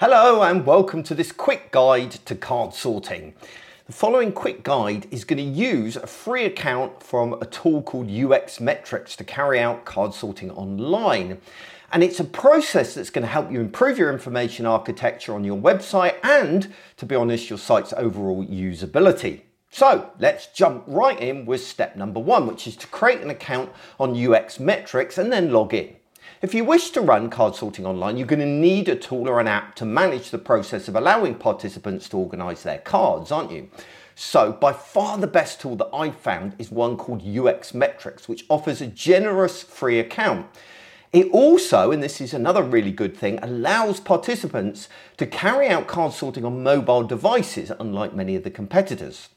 Hello and welcome to this quick guide to card sorting. The following quick guide is going to use a free account from a tool called UX Metrics to carry out card sorting online. And it's a process that's going to help you improve your information architecture on your website and, to be honest, your site's overall usability. So let's jump right in with step number one, which is to create an account on UX Metrics and then log in. If you wish to run card sorting online, you're going to need a tool or an app to manage the process of allowing participants to organise their cards, aren't you? So, by far the best tool that I've found is one called UX Metrics, which offers a generous free account. It also, and this is another really good thing, allows participants to carry out card sorting on mobile devices, unlike many of the competitors.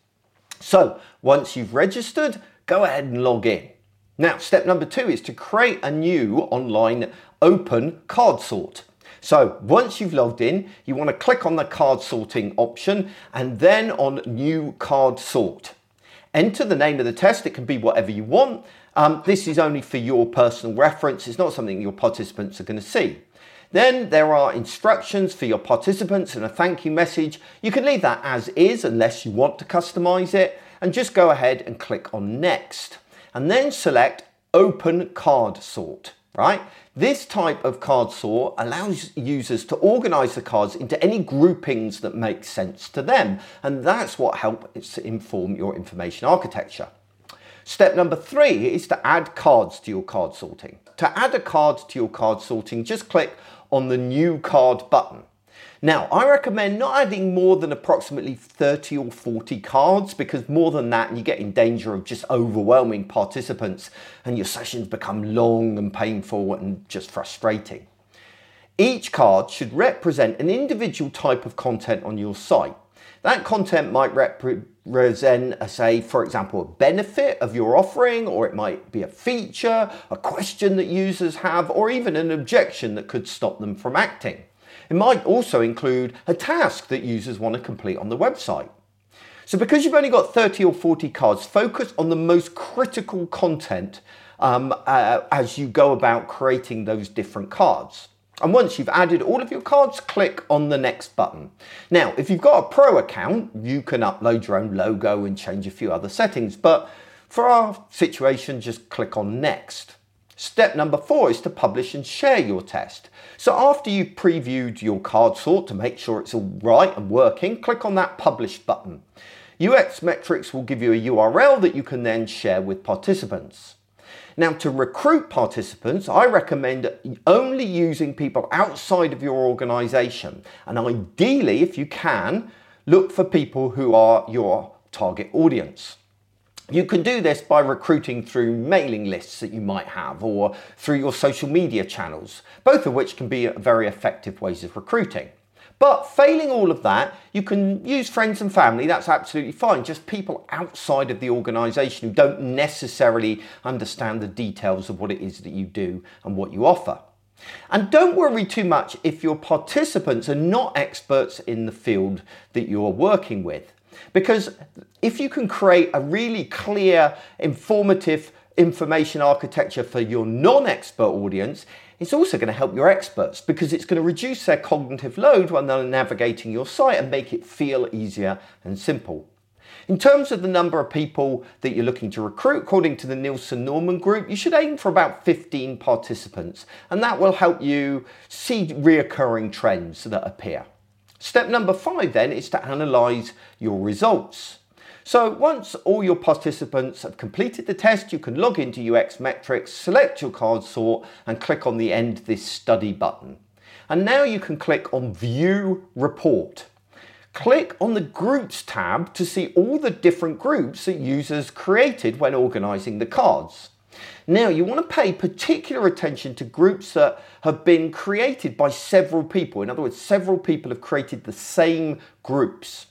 So, once you've registered, go ahead and log in. Now, step number two is to create a new online open card sort. So once you've logged in, you want to click on the card sorting option and then on new card sort. Enter the name of the test, it can be whatever you want. Um, this is only for your personal reference, it's not something your participants are going to see. Then there are instructions for your participants and a thank you message. You can leave that as is unless you want to customize it and just go ahead and click on next and then select open card sort, right? This type of card sort allows users to organize the cards into any groupings that make sense to them. And that's what helps inform your information architecture. Step number three is to add cards to your card sorting. To add a card to your card sorting, just click on the new card button. Now, I recommend not adding more than approximately 30 or 40 cards because more than that, you get in danger of just overwhelming participants and your sessions become long and painful and just frustrating. Each card should represent an individual type of content on your site. That content might represent, a, say, for example, a benefit of your offering, or it might be a feature, a question that users have, or even an objection that could stop them from acting. It might also include a task that users want to complete on the website. So because you've only got 30 or 40 cards, focus on the most critical content um, uh, as you go about creating those different cards. And once you've added all of your cards, click on the next button. Now, if you've got a pro account, you can upload your own logo and change a few other settings. But for our situation, just click on next. Step number four is to publish and share your test. So after you've previewed your card sort to make sure it's all right and working, click on that publish button. UX Metrics will give you a URL that you can then share with participants. Now, to recruit participants, I recommend only using people outside of your organization. And ideally, if you can, look for people who are your target audience. You can do this by recruiting through mailing lists that you might have or through your social media channels, both of which can be very effective ways of recruiting. But failing all of that, you can use friends and family, that's absolutely fine. Just people outside of the organisation who don't necessarily understand the details of what it is that you do and what you offer. And don't worry too much if your participants are not experts in the field that you're working with. Because if you can create a really clear, informative information architecture for your non expert audience, it's also going to help your experts because it's going to reduce their cognitive load when they're navigating your site and make it feel easier and simple. In terms of the number of people that you're looking to recruit, according to the Nielsen Norman Group, you should aim for about 15 participants, and that will help you see reoccurring trends that appear. Step number five then is to analyze your results. So once all your participants have completed the test, you can log into UX Metrics, select your card sort and click on the End This Study button. And now you can click on View Report. Click on the Groups tab to see all the different groups that users created when organizing the cards. Now, you want to pay particular attention to groups that have been created by several people. In other words, several people have created the same groups.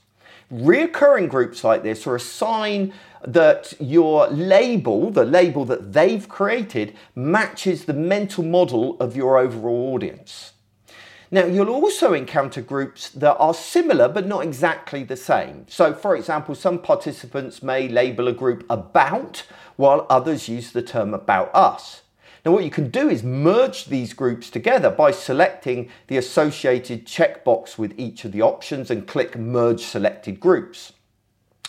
Reoccurring groups like this are a sign that your label, the label that they've created, matches the mental model of your overall audience. Now, you'll also encounter groups that are similar but not exactly the same. So, for example, some participants may label a group about, while others use the term about us. Now what you can do is merge these groups together by selecting the associated checkbox with each of the options and click merge selected groups.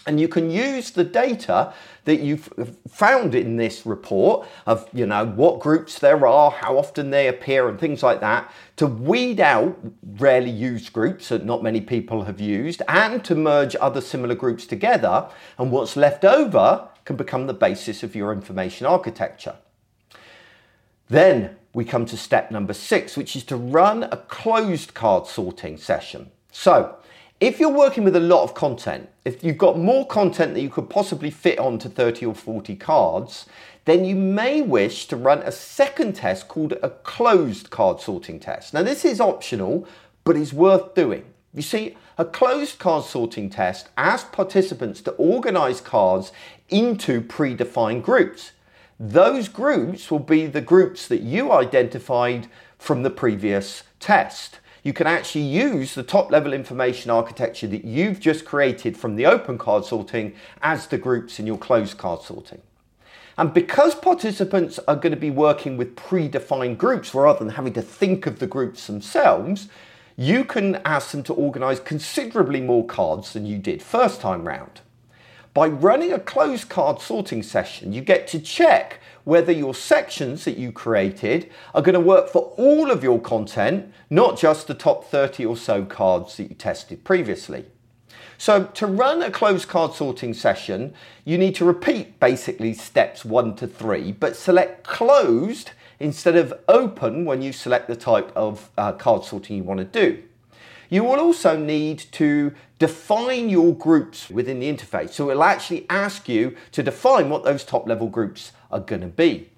And you can use the data that you've found in this report of, you know, what groups there are, how often they appear and things like that to weed out rarely used groups that not many people have used and to merge other similar groups together. And what's left over can become the basis of your information architecture. Then we come to step number six, which is to run a closed card sorting session. So if you're working with a lot of content, if you've got more content that you could possibly fit onto 30 or 40 cards, then you may wish to run a second test called a closed card sorting test. Now this is optional, but is worth doing. You see, a closed card sorting test asks participants to organize cards into predefined groups. Those groups will be the groups that you identified from the previous test you can actually use the top level information architecture that you've just created from the open card sorting as the groups in your closed card sorting. And because participants are going to be working with predefined groups rather than having to think of the groups themselves, you can ask them to organize considerably more cards than you did first time round. By running a closed card sorting session, you get to check whether your sections that you created are going to work for all of your content, not just the top 30 or so cards that you tested previously. So to run a closed card sorting session, you need to repeat basically steps one to three, but select closed instead of open when you select the type of uh, card sorting you want to do. You will also need to define your groups within the interface. So it'll actually ask you to define what those top level groups are going to be.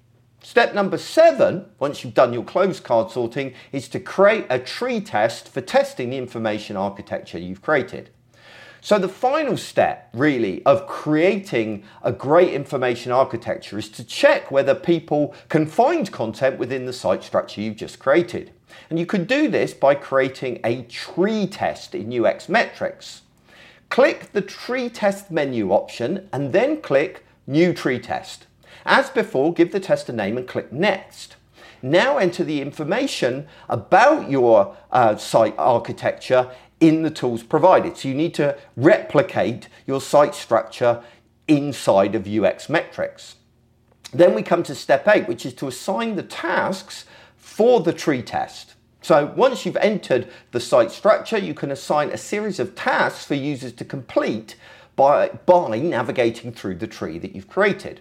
Step number seven, once you've done your closed card sorting, is to create a tree test for testing the information architecture you've created. So the final step really of creating a great information architecture is to check whether people can find content within the site structure you've just created. And you can do this by creating a tree test in UX Metrics. Click the tree test menu option and then click new tree test. As before, give the test a name and click next. Now enter the information about your uh, site architecture in the tools provided. So you need to replicate your site structure inside of UX Metrics. Then we come to step eight, which is to assign the tasks for the tree test. So once you've entered the site structure, you can assign a series of tasks for users to complete by, by navigating through the tree that you've created.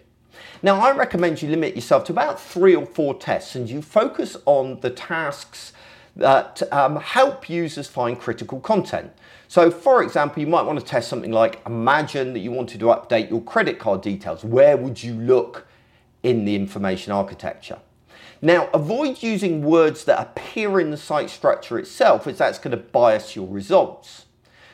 Now, I recommend you limit yourself to about three or four tests and you focus on the tasks that um, help users find critical content. So for example, you might want to test something like imagine that you wanted to update your credit card details. Where would you look in the information architecture? Now, avoid using words that appear in the site structure itself as that's going to bias your results.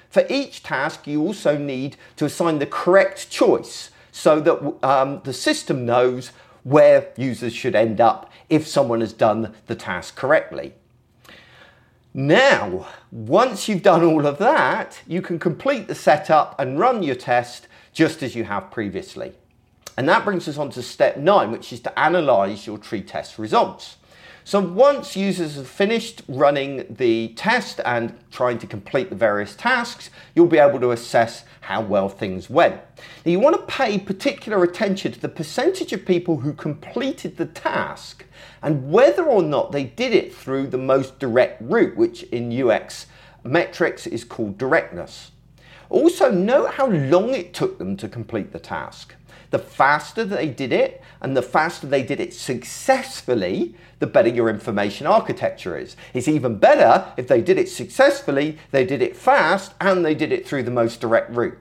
For each task, you also need to assign the correct choice so that um, the system knows where users should end up if someone has done the task correctly. Now, once you've done all of that, you can complete the setup and run your test just as you have previously. And that brings us on to step nine, which is to analyze your tree test results. So once users have finished running the test and trying to complete the various tasks, you'll be able to assess how well things went. Now you want to pay particular attention to the percentage of people who completed the task and whether or not they did it through the most direct route, which in UX metrics is called directness. Also note how long it took them to complete the task. The faster they did it and the faster they did it successfully, the better your information architecture is. It's even better if they did it successfully, they did it fast, and they did it through the most direct route.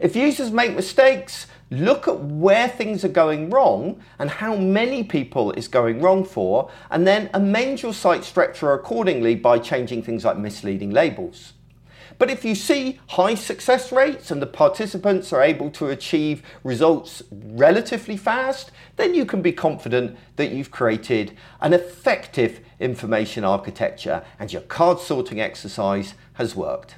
If users make mistakes, look at where things are going wrong and how many people is going wrong for, and then amend your site structure accordingly by changing things like misleading labels. But if you see high success rates and the participants are able to achieve results relatively fast, then you can be confident that you've created an effective information architecture and your card sorting exercise has worked.